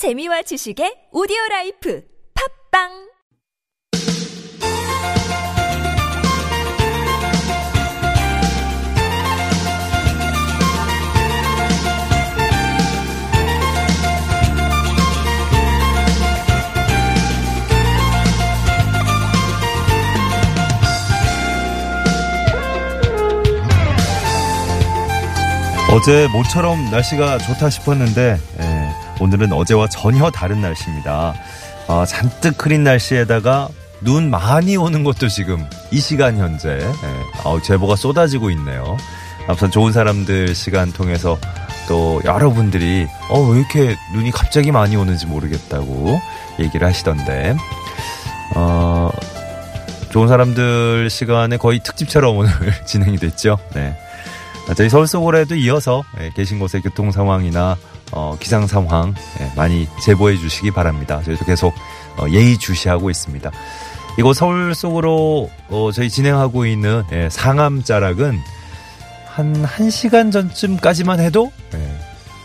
재미와 지식의 오디오 라이프 팝빵! 어제 모처럼 날씨가 좋다 싶었는데 예, 오늘은 어제와 전혀 다른 날씨입니다. 아, 잔뜩 흐린 날씨에다가 눈 많이 오는 것도 지금 이 시간 현재 예, 아우, 제보가 쏟아지고 있네요. 앞서 좋은 사람들 시간 통해서 또 여러분들이 어, 왜 이렇게 눈이 갑자기 많이 오는지 모르겠다고 얘기를 하시던데 어, 좋은 사람들 시간에 거의 특집처럼 오늘 진행이 됐죠. 네. 저희 서울 속으로에도 이어서 예, 계신 곳의 교통 상황이나 어, 기상 상황 예, 많이 제보해 주시기 바랍니다. 저희도 계속 어, 예의 주시하고 있습니다. 이곳 서울 속으로 어, 저희 진행하고 있는 예, 상암 자락은 한 1시간 전쯤까지만 해도 예,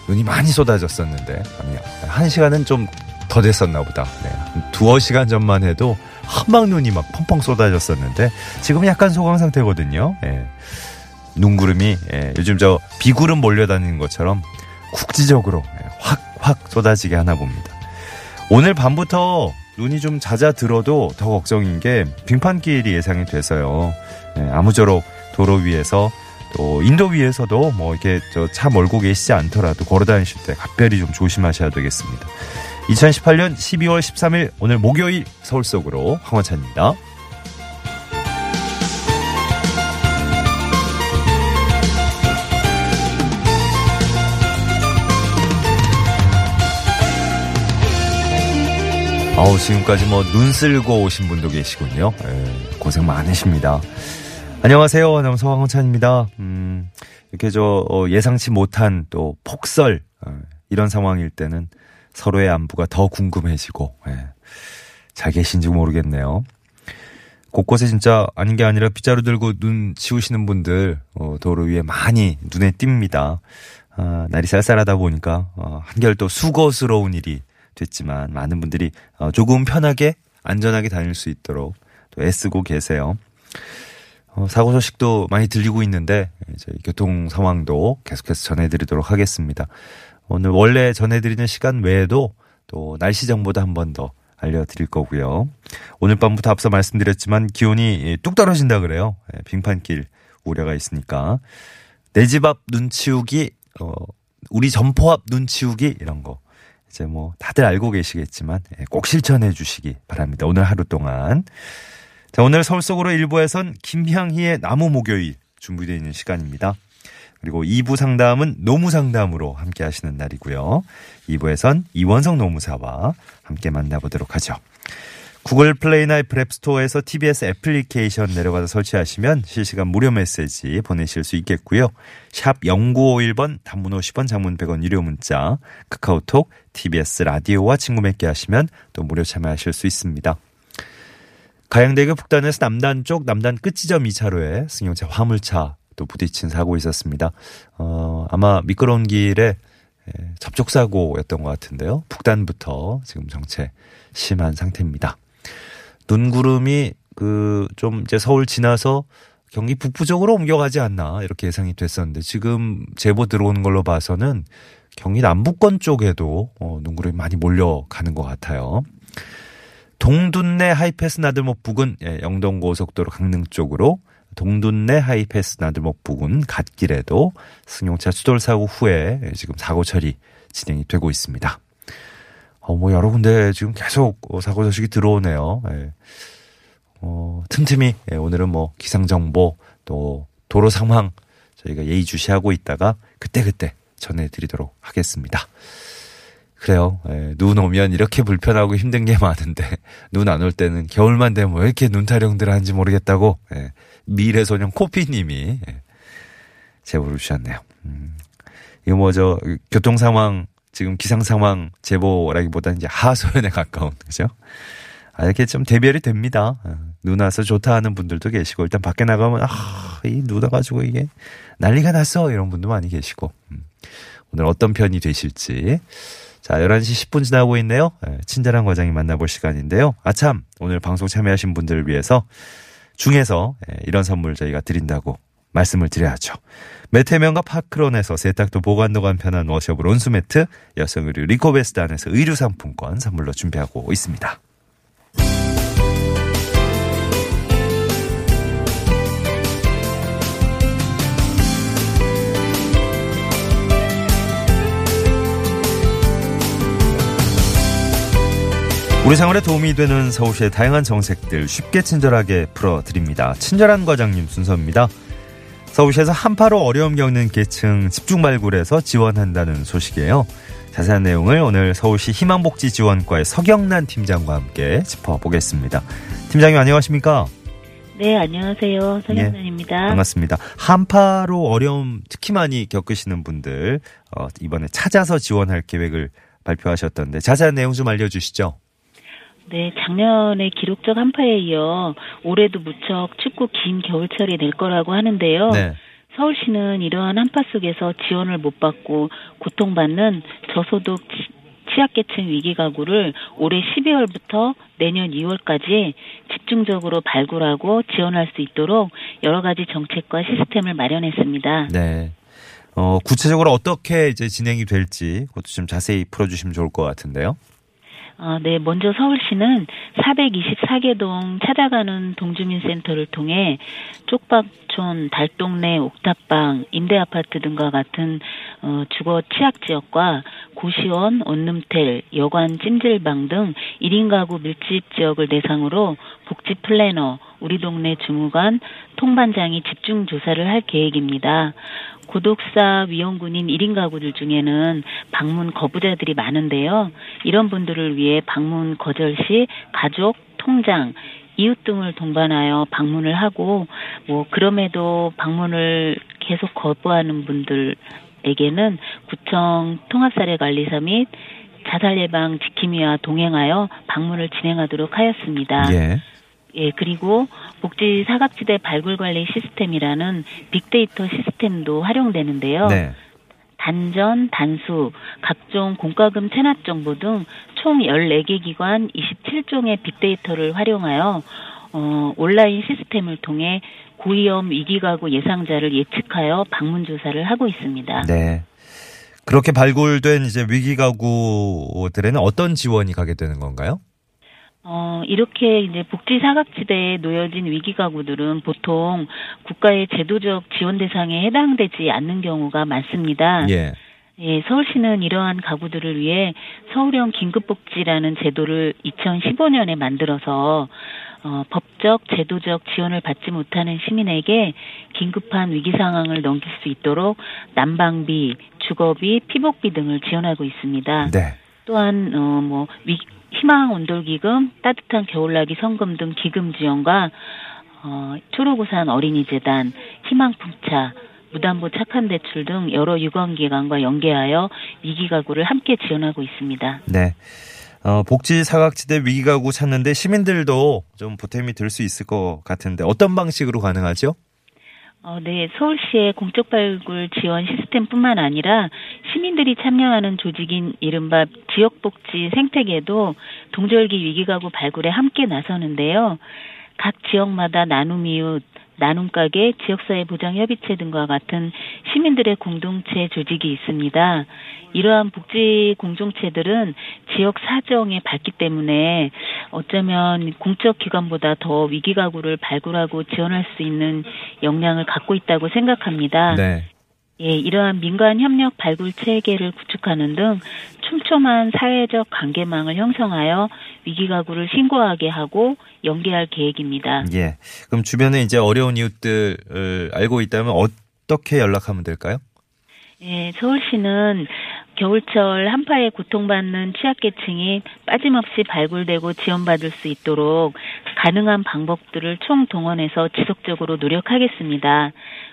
눈이 많이 쏟아졌었는데 아니요. 1시간은 좀 더 됐었나 보다. 네, 한 두어 시간 전만 해도 한방 눈이 막 펑펑 쏟아졌었는데 지금 약간 소강 상태거든요. 예. 눈구름이 예, 요즘 저 비구름 몰려다니는 것처럼 국지적으로 확확 예, 쏟아지게 하나 봅니다. 오늘 밤부터 눈이 좀 잦아들어도 더 걱정인 게 빙판길이 예상이 돼서요. 예, 아무쪼록 도로 위에서 또 인도 위에서도 뭐 이렇게 저차 몰고 계시지 않더라도 걸어 다니실 때 각별히 좀 조심하셔야 되겠습니다. 2018년 12월 13일 오늘 목요일 서울 속으로 황원찬입니다. 아우 지금까지 뭐 눈 쓸고 오신 분도 계시군요. 에, 고생 많으십니다. 안녕하세요. 아나운서 황원찬입니다. 음, 이렇게 저 어, 예상치 못한 또 폭설 어, 이런 상황일 때는 서로의 안부가 더 궁금해지고 예, 잘 계신지 모르겠네요. 곳곳에 진짜 아닌 게 아니라 빗자루 들고 눈 치우시는 분들 어, 도로 위에 많이 눈에 띕니다. 아, 날이 쌀쌀하다 보니까 어, 한결 또 수고스러운 일이 됐지만 많은 분들이 어, 조금 편하게 안전하게 다닐 수 있도록 또 애쓰고 계세요. 어, 사고 소식도 많이 들리고 있는데 저희 교통 상황도 계속해서 전해드리도록 하겠습니다. 오늘 원래 전해드리는 시간 외에도 또 날씨 정보도 한 번 더 알려드릴 거고요. 오늘 밤부터 앞서 말씀드렸지만 기온이 뚝 떨어진다 그래요. 예, 빙판길 우려가 있으니까 내 집 앞 눈 치우기, 어, 우리 점포 앞 눈 치우기 이런 거 이제 뭐 다들 알고 계시겠지만 예, 꼭 실천해 주시기 바랍니다. 오늘 하루 동안. 자, 오늘 서울 속으로 일부에선 김향희의 나무 목요일 준비되어 있는 시간입니다. 그리고 2부 상담은 노무 상담으로 함께 하시는 날이고요. 2부에선 이원성 노무사와 함께 만나보도록 하죠. 구글 플레이나 애플 앱스토어에서 TBS 애플리케이션 내려받아서 설치하시면 실시간 무료 메시지 보내실 수 있겠고요. 샵 0951번 단문 50원 장문 100원 유료 문자 카카오톡 TBS 라디오와 친구 맺게 하시면 또 무료 참여하실 수 있습니다. 가양대교 북단에서 남단 쪽 남단 끝지점 2차로에 승용차 화물차 또 부딪힌 사고 있었습니다. 어, 아마 미끄러운 길에 예, 접촉사고였던 것 같은데요. 북단부터 지금 정체 심한 상태입니다. 눈구름이 그 좀 이제 서울 지나서 경기 북부 쪽으로 옮겨가지 않나 이렇게 예상이 됐었는데 지금 제보 들어오는 걸로 봐서는 경기 남부권 쪽에도 어, 눈구름이 많이 몰려가는 것 같아요. 동둔내 하이패스 나들목 부근 예, 영동고속도로 강릉 쪽으로 동둔내 하이패스 나들목 부근 갓길에도 승용차 추돌 사고 후에 지금 사고 처리 진행이 되고 있습니다. 어, 뭐 여러 군데 지금 계속 사고 소식이 들어오네요. 예. 어, 틈틈이 예, 오늘은 뭐 기상 정보 또 도로 상황 저희가 예의주시하고 있다가 그때그때 전해드리도록 하겠습니다. 그래요. 예, 눈 오면 이렇게 불편하고 힘든 게 많은데 눈 안 올 때는 겨울만 되면 왜 이렇게 눈 타령들 하는지 모르겠다고 예, 미래소년 코피님이 예, 제보를 주셨네요. 음, 이거 뭐 저 교통 상황 지금 기상 상황 제보라기보다는 이제 하소연에 가까운 그죠? 아, 이렇게 좀 대별이 됩니다. 어, 눈 와서 좋다 하는 분들도 계시고 일단 밖에 나가면 아 이눈 와가지고 이게 난리가 났어 이런 분도 많이 계시고 음, 오늘 어떤 편이 되실지 자, 11시 10분 지나고 있네요. 예, 친절한 과장이 만나볼 시간인데요. 아참, 오늘 방송 참여하신 분들을 위해서 중에서 예, 이런 선물 저희가 드린다고 말씀을 드려야죠. 매태면과 파크론에서 세탁도 보관도 간편한 워셔블 온수매트, 여성 의류 리코베스트 안에서 의류 상품권 선물로 준비하고 있습니다. 우리 생활에 도움이 되는 서울시의 다양한 정책들 쉽게 친절하게 풀어드립니다. 친절한 과장님 순서입니다. 서울시에서 한파로 어려움 겪는 계층 집중 발굴해서 지원한다는 소식이에요. 자세한 내용을 오늘 서울시 희망복지지원과의 서경란 팀장과 함께 짚어보겠습니다. 팀장님 안녕하십니까? 네, 안녕하세요. 서경란입니다. 예, 반갑습니다. 한파로 어려움 특히 많이 겪으시는 분들 어, 이번에 찾아서 지원할 계획을 발표하셨던데 자세한 내용 좀 알려주시죠. 네, 작년에 기록적 한파에 이어 올해도 무척 춥고 긴 겨울철이 될 거라고 하는데요. 네. 서울시는 이러한 한파 속에서 지원을 못 받고 고통받는 저소득 취약계층 위기 가구를 올해 12월부터 내년 2월까지 집중적으로 발굴하고 지원할 수 있도록 여러 가지 정책과 시스템을 마련했습니다. 네. 어, 구체적으로 어떻게 이제 진행이 될지 그것도 좀 자세히 풀어주시면 좋을 것 같은데요. 아, 네. 먼저 서울시는 424개 동 찾아가는 동주민센터를 통해 쪽박 촌, 달동네, 옥탑방, 임대 아파트 등과 같은 어, 주거 취약 지역과 고시원, 원룸텔, 여관, 찜질방 등 1인 가구 밀집 지역을 대상으로 복지 플래너, 우리 동네 주무관, 통반장이 집중 조사를 할 계획입니다. 고독사 위험군인 1인 가구들 중에는 방문 거부자들이 많은데요. 이런 분들을 위해 방문 거절 시 가족, 통장, 이웃 등을 동반하여 방문을 하고 뭐 그럼에도 방문을 계속 거부하는 분들에게는 구청 통합사례 관리사 및 자살 예방 지킴이와 동행하여 방문을 진행하도록 하였습니다. 예. 예, 그리고 복지 사각지대 발굴 관리 시스템이라는 빅데이터 시스템도 활용되는데요. 네. 단전, 단수, 각종 공과금 체납 정보 등 총 14개 기관 27종의 빅데이터를 활용하여 어, 온라인 시스템을 통해 고위험 위기가구 예상자를 예측하여 방문 조사를 하고 있습니다. 네. 그렇게 발굴된 이제 위기 가구들에는 어떤 지원이 가게 되는 건가요? 어, 이렇게 이제 복지 사각지대에 놓여진 위기 가구들은 보통 국가의 제도적 지원 대상에 해당되지 않는 경우가 많습니다. 예. 예, 서울시는 이러한 가구들을 위해 서울형 긴급복지라는 제도를 2015년에 만들어서 어, 법적, 제도적 지원을 받지 못하는 시민에게 긴급한 위기 상황을 넘길 수 있도록 난방비, 주거비, 피복비 등을 지원하고 있습니다. 네. 또한 어, 뭐 위, 희망 온돌기금, 따뜻한 겨울나기 성금 등 기금 지원과 어, 초록우산 어린이재단, 희망품차, 무담보 착한 대출 등 여러 유관기관과 연계하여 위기가구를 함께 지원하고 있습니다. 네. 어, 복지 사각지대 위기 가구 찾는데 시민들도 좀 보탬이 될 수 있을 것 같은데 어떤 방식으로 가능하죠? 어, 네, 서울시의 공적 발굴 지원 시스템뿐만 아니라 시민들이 참여하는 조직인 이른바 지역복지 생태계도 동절기 위기가구 발굴에 함께 나서는데요. 각 지역마다 나눔 이웃, 나눔 가게, 지역사회 보장 협의체 등과 같은 시민들의 공동체 조직이 있습니다. 이러한 복지 공동체들은 지역 사정에 밝기 때문에 어쩌면 공적 기관보다 더 위기 가구를 발굴하고 지원할 수 있는 역량을 갖고 있다고 생각합니다. 네. 예, 이러한 민간 협력 발굴 체계를 구축하는 등 촘촘한 사회적 관계망을 형성하여 위기 가구를 신고하게 하고 연계할 계획입니다. 예. 그럼 주변에 이제 어려운 이웃들을 알고 있다면 어떻게 연락하면 될까요? 예, 서울시는 겨울철 한파에 고통받는 취약계층이 빠짐없이 발굴되고 지원받을 수 있도록 가능한 방법들을 총동원해서 지속적으로 노력하겠습니다.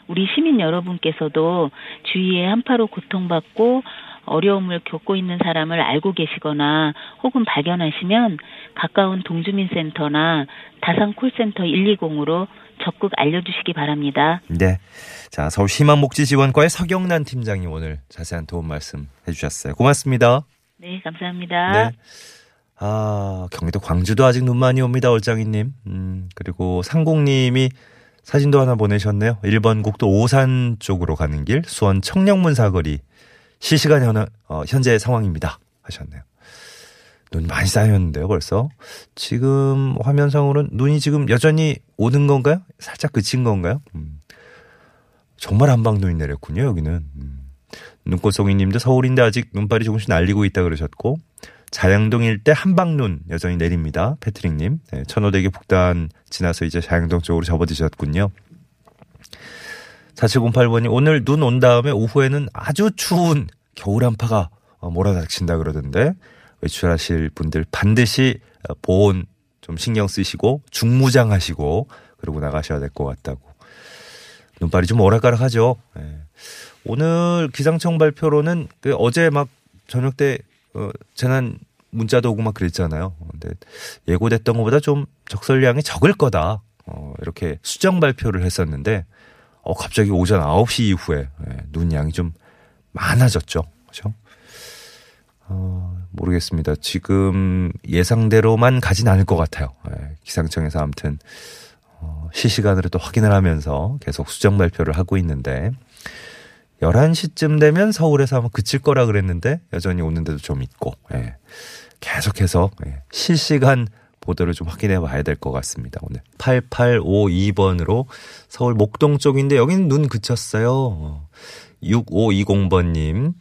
우리 시민 여러분께서도 주위에 한파로 고통받고 어려움을 겪고 있는 사람을 알고 계시거나 혹은 발견하시면 가까운 동주민센터나 다산 콜센터 120으로 적극 알려주시기 바랍니다. 네. 자, 서울시 희망복지지원과의 서경란 팀장님 오늘 자세한 도움 말씀 해주셨어요. 고맙습니다. 네, 감사합니다. 네. 아, 경기도 광주도 아직 눈 많이 옵니다, 얼짱이님. 음, 그리고 상공님이 사진도 하나 보내셨네요. 1번 국도 오산 쪽으로 가는 길, 수원 청량문 사거리. 실시간 현, 어, 현재 상황입니다. 하셨네요. 눈 많이 쌓였는데요, 벌써. 지금 화면상으로는 눈이 지금 여전히 오는 건가요? 살짝 그친 건가요? 음. 정말 한방 눈이 내렸군요, 여기는. 음. 눈꽃송이 님도 서울인데 아직 눈발이 조금씩 날리고 있다 그러셨고, 자양동 일 대 한방눈 여전히 내립니다. 패트릭 님. 네, 천호대교 북단 지나서 이제 자양동 쪽으로 접어드셨군요. 4708번이 오늘 눈 온 다음에 오후에는 아주 추운 겨울 한파가 어, 몰아닥친다 그러던데 외출하실 분들 반드시 어, 보온 좀 신경 쓰시고 중무장 하시고 그러고 나가셔야 될 것 같다고. 눈발이 좀 오락가락하죠. 네. 오늘 기상청 발표로는 그 어제 막 저녁 때 어, 재난 문자도 오고 막 그랬잖아요. 근데 예고됐던 것보다 좀 적설량이 적을 거다. 어, 이렇게 수정 발표를 했었는데 어, 갑자기 오전 9시 이후에 예, 눈 양이 좀 많아졌죠. 그죠? 어, 모르겠습니다. 지금 예상대로만 가진 않을 것 같아요. 예, 기상청에서 아무튼 어, 실시간으로 또 확인을 하면서 계속 수정 발표를 하고 있는데 11시쯤 되면 서울에서 아마 그칠 거라 그랬는데 여전히 오는데도 좀 있고 예. 계속해서 예. 실시간 보도를 좀 확인해 봐야 될 것 같습니다. 오늘 8852번으로 서울 목동 쪽인데 여기는 눈 그쳤어요. 6520번님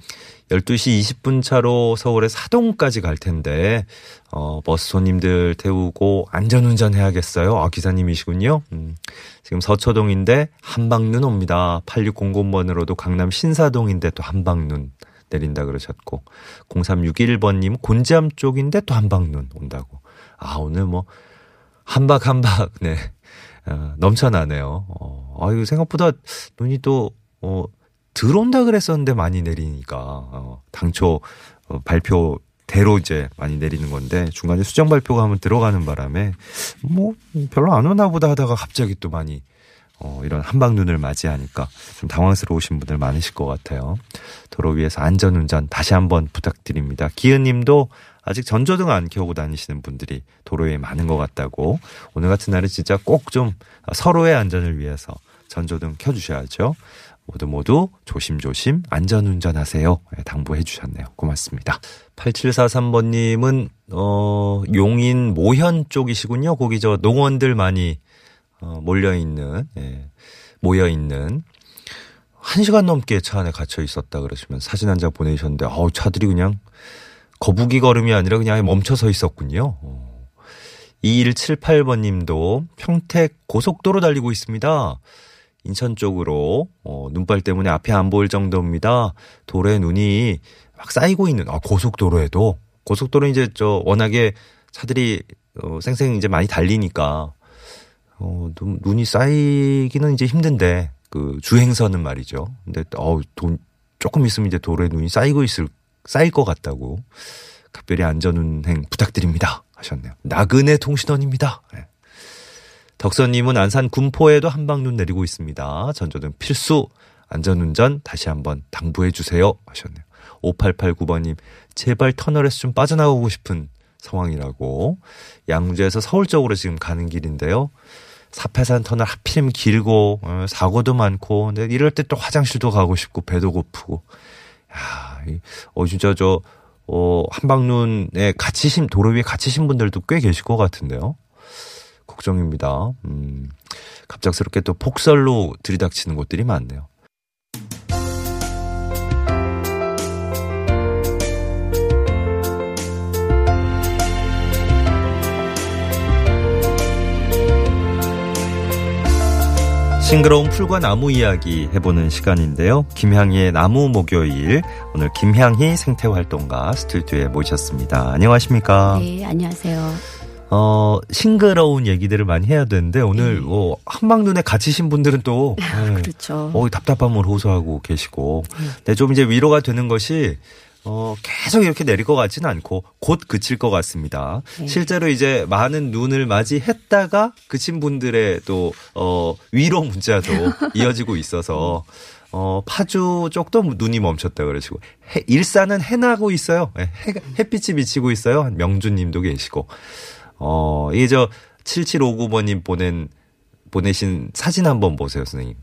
12시 20분 차로 서울의 사동까지 갈 텐데, 어, 버스 손님들 태우고 안전운전 해야겠어요. 아, 기사님이시군요. 음, 지금 서초동인데 한방눈 옵니다. 8600번으로도 강남 신사동인데 또 한방눈 내린다 그러셨고, 0361번님 곤지암 쪽인데 또 한방눈 온다고. 아, 오늘 뭐, 한박 한박, 네. 어, 넘쳐나네요. 어, 아유, 생각보다 눈이 또, 어, 들어온다 그랬었는데 많이 내리니까 어, 당초 어, 발표 대로 이제 많이 내리는 건데 중간에 수정 발표가 한번 들어가는 바람에 뭐 별로 안 오나 보다 하다가 갑자기 또 많이 어, 이런 한방 눈을 맞이하니까 좀 당황스러우신 분들 많으실 것 같아요. 도로 위에서 안전 운전 다시 한번 부탁드립니다. 기은 님도 아직 전조등 안 켜고 다니시는 분들이 도로에 많은 것 같다고 오늘 같은 날은 진짜 꼭 좀 서로의 안전을 위해서 전조등 켜주셔야죠. 모두 모두 조심조심 안전운전 하세요. 네, 당부해 주셨네요. 고맙습니다. 8743번님은, 어, 용인 모현 쪽이시군요. 거기 저 농원들 많이, 어, 몰려있는, 예, 모여있는. 한 시간 넘게 차 안에 갇혀 있었다 그러시면 사진 한 장 보내주셨는데, 어우, 차들이 그냥 거북이 걸음이 아니라 그냥 멈춰 서 있었군요. 어. 2178번 님도 평택 고속도로 달리고 있습니다. 인천 쪽으로 어, 눈발 때문에 앞이 안 보일 정도입니다. 도로에 눈이 막 쌓이고 있는 아, 고속도로에도 고속도로 이제 저 워낙에 차들이 어, 쌩쌩 이제 많이 달리니까 어, 눈, 눈이 쌓이기는 이제 힘든데 그 주행선은 말이죠. 근데 어돈 조금 있으면 이제 도로에 눈이 쌓이고 있을 쌓일 것 같다고 각별히 안전운행 부탁드립니다 하셨네요. 나그네 통신원입니다. 네. 덕선님은 안산 군포에도 한방 눈 내리고 있습니다. 전조등 필수 안전운전 다시 한번 당부해 주세요 하셨네요. 5889번님 제발 터널에서 좀 빠져나가고 싶은 상황이라고 양주에서 서울 쪽으로 지금 가는 길인데요. 사패산 터널 하필이면 길고 어, 사고도 많고 근데 이럴 때 또 화장실도 가고 싶고 배도 고프고 야, 어 진짜 저 어, 한방눈에 갇히신 도로 위에 갇히신 분들도 꽤 계실 것 같은데요. 걱정입니다. 음, 갑작스럽게 또 폭설로 들이닥치는 곳들이 많네요. 싱그러운 풀과 나무 이야기 해보는 시간인데요. 김향희의 나무 목요일. 오늘 김향희 생태활동가 스튜디오에 모셨습니다. 안녕하십니까? 네, 안녕하세요. 어, 싱그러운 얘기들을 많이 해야 되는데 오늘 네. 어, 한방눈에 갇히신 분들은 또 네, 그렇죠. 어, 답답함을 호소하고 계시고 네. 네, 좀 이제 위로가 되는 것이 어, 계속 이렇게 내릴 것 같지는 않고 곧 그칠 것 같습니다. 네. 실제로 이제 많은 눈을 맞이했다가 그친 분들의 또, 어, 위로 문자도 이어지고 있어서 어, 파주 쪽도 눈이 멈췄다 그러시고, 해, 일산은 해나고 있어요. 해, 햇빛이 비치고 있어요. 한 명주님도 계시고, 어, 이게 저 7759번님 보낸, 보내신 사진 한번 보세요, 선생님.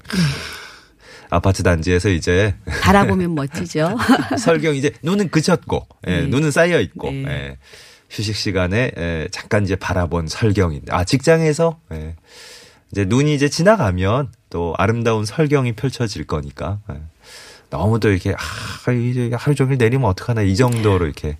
아파트 단지에서 이제 바라보면 멋지죠. 설경 이제 눈은 그쳤고, 예, 네. 눈은 쌓여 있고, 네. 예, 휴식 시간에 예, 잠깐 이제 바라본 설경인데, 아 직장에서 예, 이제 눈이 이제 지나가면 또 아름다운 설경이 펼쳐질 거니까 예, 너무 또 이렇게 아 이제 하루 종일 내리면 어떡하나 이 정도로 이렇게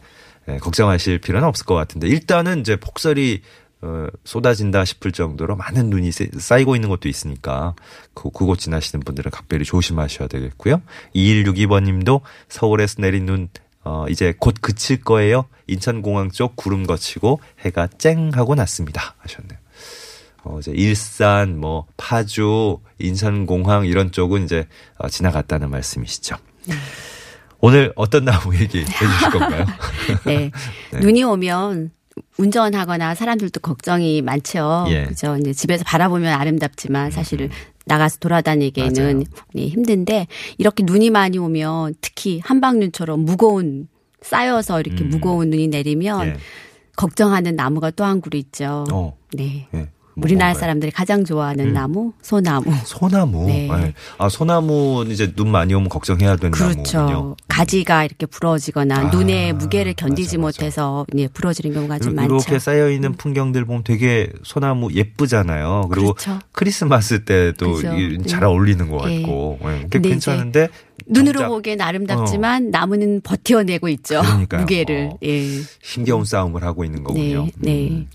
예, 걱정하실 필요는 없을 것 같은데 일단은 이제 폭설이 어, 쏟아진다 싶을 정도로 많은 눈이 쌓- 쌓이고 있는 것도 있으니까 그, 그곳 지나시는 분들은 각별히 조심하셔야 되겠고요. 2162번 님도 서울에서 내린 눈 어, 이제 곧 그칠 거예요. 인천공항 쪽 구름 거치고 해가 쨍 하고 났습니다. 하셨네요. 어, 이제 일산, 뭐, 파주, 인천공항 이런 쪽은 이제 어, 지나갔다는 말씀이시죠. 오늘 어떤 나무 얘기 해주실 건가요? 네. 네. 눈이 오면 운전하거나 사람들도 걱정이 많죠. 예. 그죠. 이제 집에서 바라보면 아름답지만 사실 나가서 돌아다니기에는 맞아요. 네, 힘든데 이렇게 눈이 많이 오면 특히 한방눈처럼 무거운 쌓여서 이렇게 음. 무거운 눈이 내리면 예. 걱정하는 나무가 또 한 그루 있죠. 어, 네. 예. 뭐 우리나라 뭔가요? 사람들이 가장 좋아하는 음. 나무, 소나무. 소나무. 네. 예. 아, 소나무는 이제 눈 많이 오면 걱정해야 되는 그렇죠. 나무군요. 가지가 이렇게 부러지거나 아, 눈의 무게를 견디지 맞아, 맞아. 못해서 예, 부러지는 경우가 좀 많죠. 이렇게 쌓여 있는 풍경들 보면 되게 소나무 예쁘잖아요. 그리고 그렇죠. 크리스마스 때도 그죠. 이- 잘 음. 어울리는 것 예. 같고. 예. 꽤 근데 괜찮은데 눈으로 정작 보기엔 아름답지만 나무는 버텨내고 있죠. 그러니까요. 무게를. 어. 예. 힘겨운 싸움을 하고 있는 거군요. 네, 네. 음.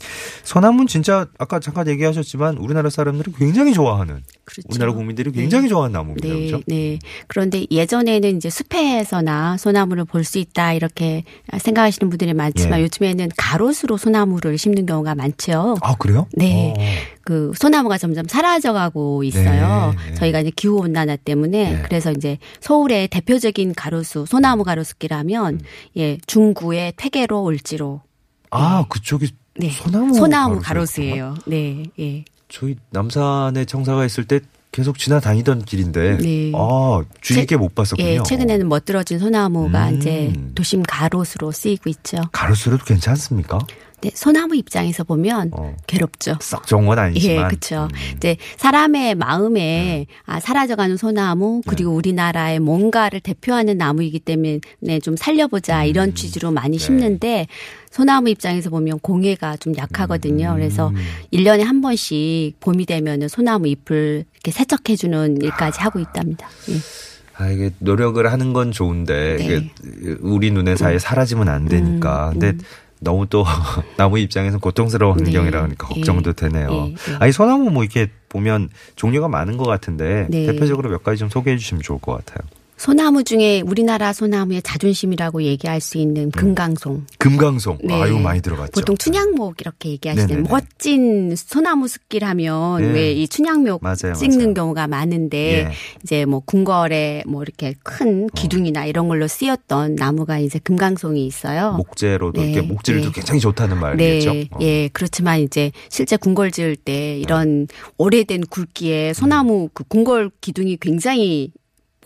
소나무는 진짜 아까 잠깐 얘기하셨지만 우리나라 사람들이 굉장히 좋아하는 그렇죠. 우리나라 국민들이 굉장히 좋아하는 나무입니다. 네, 그렇죠? 네. 그런데 예전에는 이제 숲에서나 소나무를 볼 수 있다 이렇게 생각하시는 분들이 많지만 예. 요즘에는 가로수로 소나무를 심는 경우가 많죠. 아, 그래요? 네. 어. 그 소나무가 점점 사라져가고 있어요. 네, 네. 저희가 이제 기후 온난화 때문에 네. 그래서 이제 서울의 대표적인 가로수 소나무 가로수길하면 음. 예 중구의 퇴계로 올지로 아, 그쪽이 네 소나무 소나무. 가로수예요. 네, 예. 저희 남산에 청사가 있을 때 계속 지나다니던 길인데 네. 아, 주의 깊게 못 봤었군요. 예, 최근에는 멋들어진 소나무가 음. 이제 도심 가로수로 쓰이고 있죠. 가로수로도 괜찮습니까? 네, 소나무 입장에서 보면 어. 괴롭죠. 썩 좋은 건 아니지만. 예, 그렇죠. 음. 이제 사람의 마음에 아 사라져가는 소나무 그리고 네. 우리나라의 뭔가를 대표하는 나무이기 때문에 좀 살려보자 이런 취지로 많이 네. 심는데 소나무 입장에서 보면 공해가 좀 약하거든요. 음. 그래서 1년에 한 번씩 봄이 되면은 소나무 잎을 이렇게 세척해 주는 일까지 하고 있답니다. 예. 아, 이게 노력을 하는 건 좋은데 네. 이게 우리 눈에 사이에 사라지면 안 되니까. 음, 근데 음. 너무 또 나무 입장에서는 고통스러운 네. 환경이라 그러니까 예. 걱정도 되네요. 예, 예. 아니 소나무 뭐 이렇게 보면 종류가 많은 것 같은데 네. 대표적으로 몇 가지 좀 소개해 주시면 좋을 것 같아요. 소나무 중에 우리나라 소나무의 자존심이라고 얘기할 수 있는 금강송. 금강송. 네. 아유 많이 들어봤죠. 보통 춘향목 이렇게 얘기하시는 네네네. 멋진 소나무 숲길 하면 네. 왜이 춘향목 맞아요, 찍는 맞아요. 경우가 많은데 예. 이제 뭐 궁궐에 뭐 이렇게 큰 어. 기둥이나 이런 걸로 쓰였던 나무가 이제 금강송이 있어요. 목재로도 네, 이렇게 목질도 네. 굉장히 좋다는 말이겠죠. 네, 어. 예. 그렇지만 이제 실제 궁궐 지을 때 이런 오래된 굵기에 소나무 그 궁궐 기둥이 굉장히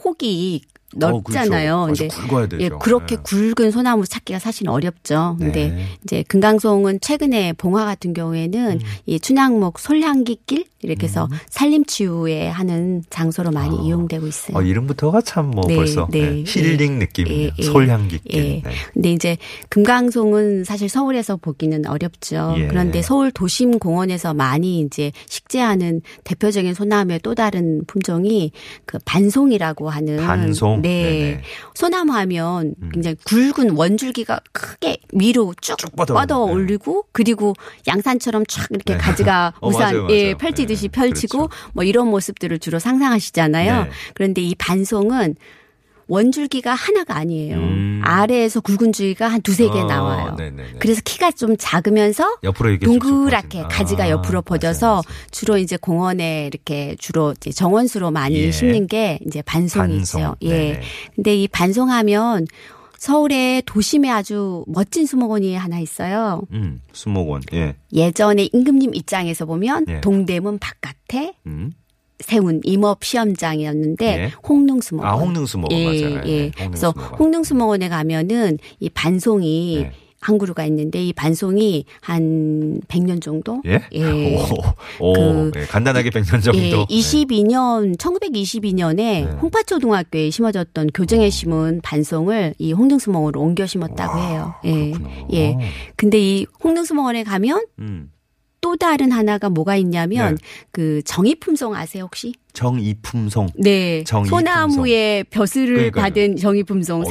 폭이 넓잖아요. 어, 그렇죠. 굵어야 되죠. 예, 그렇게 네. 굵은 소나무 찾기가 사실 어렵죠. 근데 네. 이제 금강송은 최근에 봉화 같은 경우에는 음. 이 춘향목 솔향기길 이렇게 해서 산림치유에 하는 장소로 많이 아. 이용되고 있어요. 어, 이름부터가 참뭐 네, 벌써 네, 네, 힐링 예. 느낌이네요. 예, 예. 솔향기길. 예. 네. 근데 이제 금강송은 사실 서울에서 보기는 어렵죠. 예. 그런데 서울 도심 공원에서 많이 이제 식재하는 대표적인 소나무의 또 다른 품종이 그 반송이라고 하는 반송? 네. 네네. 소나무 하면 음. 굉장히 굵은 원줄기가 크게 위로 쭉, 쭉 뻗어 네. 올리고 그리고 양산처럼 쫙 이렇게 네. 가지가 어, 우산 맞아요, 예, 맞아요. 펼치 듯이 네, 펼치고 그렇죠. 뭐 이런 모습들을 주로 상상하시잖아요. 네. 그런데 이 반송은 원줄기가 하나가 아니에요. 음. 아래에서 굵은 줄기가 한 두세 개 어, 나와요. 네네네. 그래서 키가 좀 작으면서 옆으로 동그랗게 쭉쭉 가지가. 옆으로 아, 퍼져서 맞아요, 맞아요. 주로 이제 공원에 이렇게 주로 이제 정원수로 많이 예. 심는 게 이제 반송이죠. 반송. 예. 네네. 근데 이 반송하면 서울의 도심에 아주 멋진 수목원이 하나 있어요. 음, 수목원. 예. 예전에 임금님 입장에서 보면 예. 동대문 바깥에 음. 세운 임업 시험장이었는데 예. 홍릉수목원. 아, 홍릉수목원 예, 맞아요. 예. 네, 그래서 홍릉수목원. 홍릉수목원에 가면은 이 반송이 네. 한 그루가 있는데 이 반송이 한 100년 정도? 예? 예. 오, 오, 그- 예, 간단하게 100년 정도. 예, 22년 1922년에 네. 홍파초등학교에 심어졌던 교정에 심은 반송을 이 홍등수목원으로 옮겨 심었다고 해요. 예. 그렇구나. 예. 근데 이 홍등수목원에 가면 음, 또 다른 하나가 뭐가 있냐면 네. 그 정의품송 아세요 혹시? 정이품송. 네. 정의품송. 소나무의 벼슬을 그러니까요. 받은 정의품송 어.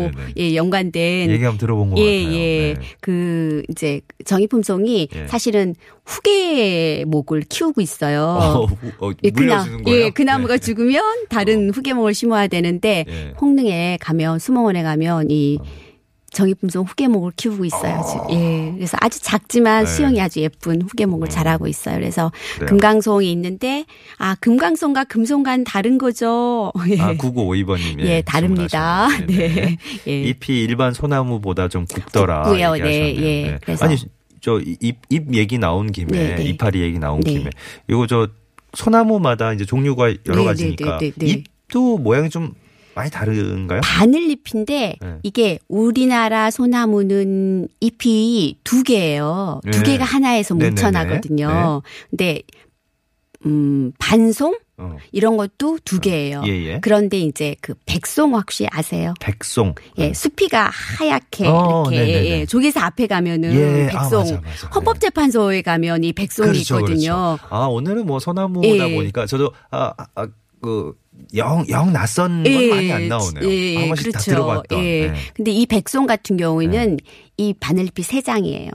네네. 예, 연관된 얘기 한번 들어본 것 예, 같아요. 예. 네. 그 이제 정의품송이 예. 사실은 후계 목을 키우고 있어요. 어, 어, 예, 그 거예요? 예, 그 나무가 네. 죽으면 다른 후계 목을 심어야 되는데 예. 홍릉에 가면 수목원에 가면 이 어. 정의품송 후계목을 키우고 있어요. 지금. 예. 그래서 아주 작지만 네. 수영이 아주 예쁜 후계목을 음. 자라고 있어요. 그래서 그래요. 금강송이 있는데 아 금강송과 금송과는 다른 거죠. 예. 아, 9952번님. 예, 다릅니다. 네. 예. 잎이 일반 소나무보다 좀 굵더라. 굵고요. 얘기하셨네요. 네, 예. 그래서- 아니, 저, 잎, 잎 얘기 나온 김에, 네, 네. 이파리 얘기 나온 네. 김에, 이거 저, 소나무마다 이제 종류가 여러 네, 가지니까, 네, 네, 네. 잎도 모양이 좀 많이 다른가요? 바늘 잎인데 네. 이게 우리나라 소나무는 잎이 두 개예요. 두 네. 개가 하나에서 네네네. 뭉쳐나거든요. 근데 음 반송 어. 이런 것도 두 개예요. 예, 예. 그런데 이제 그 백송 혹시 아세요? 백송. 예, 수피가 하얗게 어, 이렇게 네네네. 예, 조계사 앞에 가면은 예, 아, 백송, 맞아, 맞아. 헌법재판소에 가면 이 백송이 그렇죠, 있거든요. 그렇죠. 아, 오늘은 뭐 소나무다 예. 보니까 저도, 아, 아, 아, 그, 영, 영 낯선 건 많이 안 나오네요. 예, 한 번씩 다 들어봤던. 예. 네. 근데 이 백송 같은 경우에는 이 바늘잎이 세 장이에요.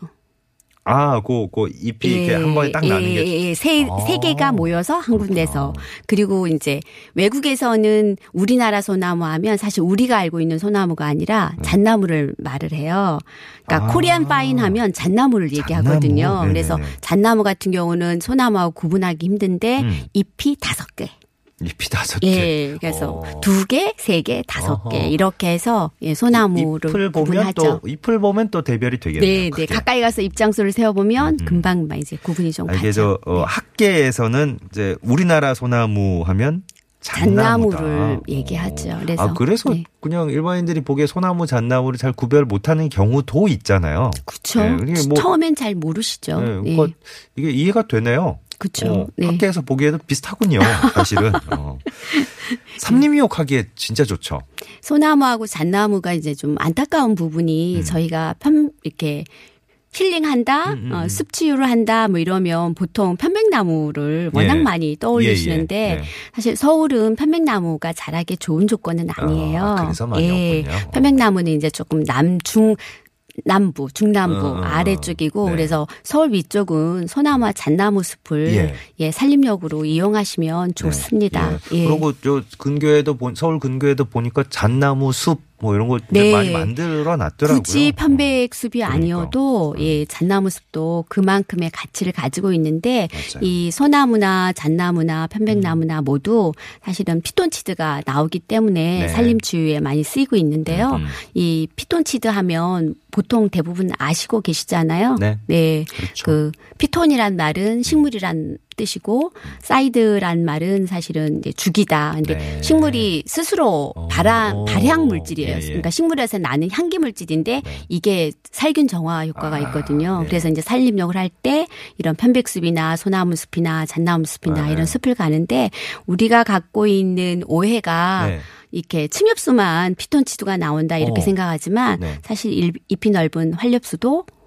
아, 그, 그 잎이 이렇게 한 번에 딱 나는 게. 예, 예. 세, 아, 세 개가 모여서 한 군데서. 그리고 이제 외국에서는 우리나라 소나무 하면 사실 우리가 알고 있는 소나무가 아니라 잣나무를 말을 해요. 그러니까 아. 코리안 파인 하면 잣나무를 얘기하거든요. 잣나무. 그래서 잣나무 같은 경우는 소나무하고 구분하기 힘든데 음. 잎이 다섯 개. 잎이 다섯 개. 예. 그래서 어. 두 개, 세 개, 다섯 어허. 개 이렇게 해서 예, 소나무를 잎을 보면 구분하죠. 또 잎을 보면 또 대별이 되겠네요. 네, 네. 가까이 가서 입장소를 세워보면 음. 금방 막 이제 구분이 좀 아, 이게 가죠. 저 어, 학계에서는 이제 우리나라 소나무 하면 잣나무다. 잣나무를 얘기하죠. 그래서 아 그래서 네. 그냥 일반인들이 보기에 소나무 잣나무를 잘 구별 못하는 경우도 있잖아요. 그쵸. 네, 뭐- 처음엔 잘 모르시죠. 네, 네. 그러니까 이게 이해가 되네요. 그쵸. 어, 네. 학계에서 보기에도 비슷하군요. 사실은. 어. 삼림이옥 하기에 진짜 좋죠. 소나무하고 잣나무가 이제 좀 안타까운 부분이 음. 저희가 편 이렇게 힐링한다, 음, 음, 어, 음. 숲 치유를 한다, 뭐 이러면 보통 편백나무를 워낙 예. 많이 떠올리시는데 예, 예. 네. 사실 서울은 편백나무가 자라기 좋은 조건은 아니에요. 아, 그래서 많이 예. 없군요. 편백나무는 이제 조금 남중 남부, 중남부 어, 어, 어. 아래쪽이고 네. 그래서 서울 위쪽은 소나무와 잣나무 숲을 예. 예, 산림욕으로 이용하시면 좋습니다. 예. 예. 그리고 저 근교에도 본 서울 근교에도 보니까 잣나무 숲 뭐 이런 거 네. 많이 만들어 놨더라고요. 굳이 편백 숲이 그러니까. 아니어도 음. 예, 잣나무 숲도 그만큼의 가치를 가지고 있는데 맞아요. 이 소나무나 잣나무나 편백나무나 모두 사실은 피톤치드가 나오기 때문에 네. 산림 치유에 많이 쓰이고 있는데요. 음, 음. 이 피톤치드 하면 보통 대부분 아시고 계시잖아요. 네. 그렇죠. 그 피톤이란 말은 식물이란 뜻이고 사이드란 말은 사실은 이제 죽이다. 근데 네. 식물이 스스로 어. 발한 발향 물질이에요. 예, 예. 그러니까 식물에서 나는 향기 물질인데 네. 이게 살균 정화 효과가 아, 있거든요. 네. 그래서 이제 산림욕을 할 때 이런 편백숲이나 소나무 숲이나 잣나무 숲이나 네. 이런 숲을 가는데 우리가 갖고 있는 오해가 네. 이렇게 층엽수만 피톤치드가 나온다 이렇게 어. 생각하지만 네. 사실 일- 잎이 넓은 활엽수도 치-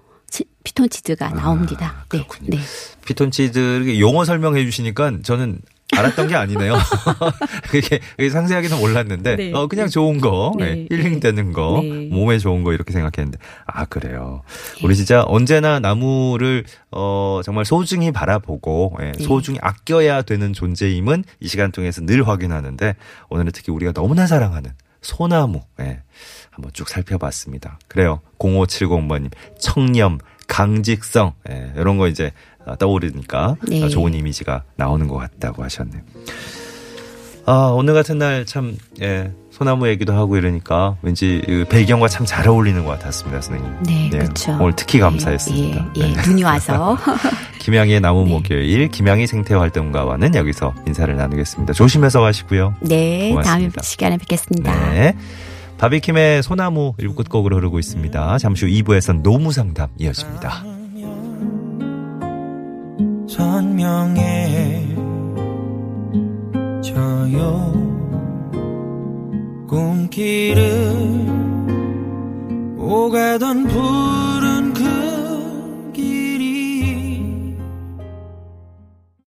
피톤치드가 아, 나옵니다. 네. 그렇군요. 네. 피톤치드 용어 설명해 주시니까 저는 알았던 게 아니네요. 그게 상세하게는 몰랐는데 네. 어 그냥 좋은 거 네. 예, 힐링되는 거 네. 몸에 좋은 거 이렇게 생각했는데 아 그래요. 우리 진짜 언제나 나무를 어 정말 소중히 바라보고 예, 네. 소중히 아껴야 되는 존재임은 이 시간 통해서 늘 확인하는데 오늘은 특히 우리가 너무나 사랑하는 소나무 예, 한번 쭉 살펴봤습니다. 그래요. 0570번님 청렴 강직성 예, 이런 거 이제 아, 떠오르니까 네. 아, 좋은 이미지가 나오는 것 같다고 하셨네요. 아, 오늘 같은 날 참, 예, 소나무 얘기도 하고 이러니까 왠지 그 배경과 참 잘 어울리는 것 같았습니다, 선생님. 네, 예, 그렇죠. 오늘 특히 감사했습니다. 예, 예, 예, 네. 눈이 와서. 김양희의 나무 네. 목요일, 김양희 생태활동가와는 여기서 인사를 나누겠습니다. 조심해서 가시고요. 네, 다음 고맙습니다. 시간에 뵙겠습니다. 네. 바비킴의 소나무 1부 끝곡으로 흐르고 있습니다. 잠시 후 2부에선 노무 상담 이어집니다. 선명해져요 꿈길을 오가던 부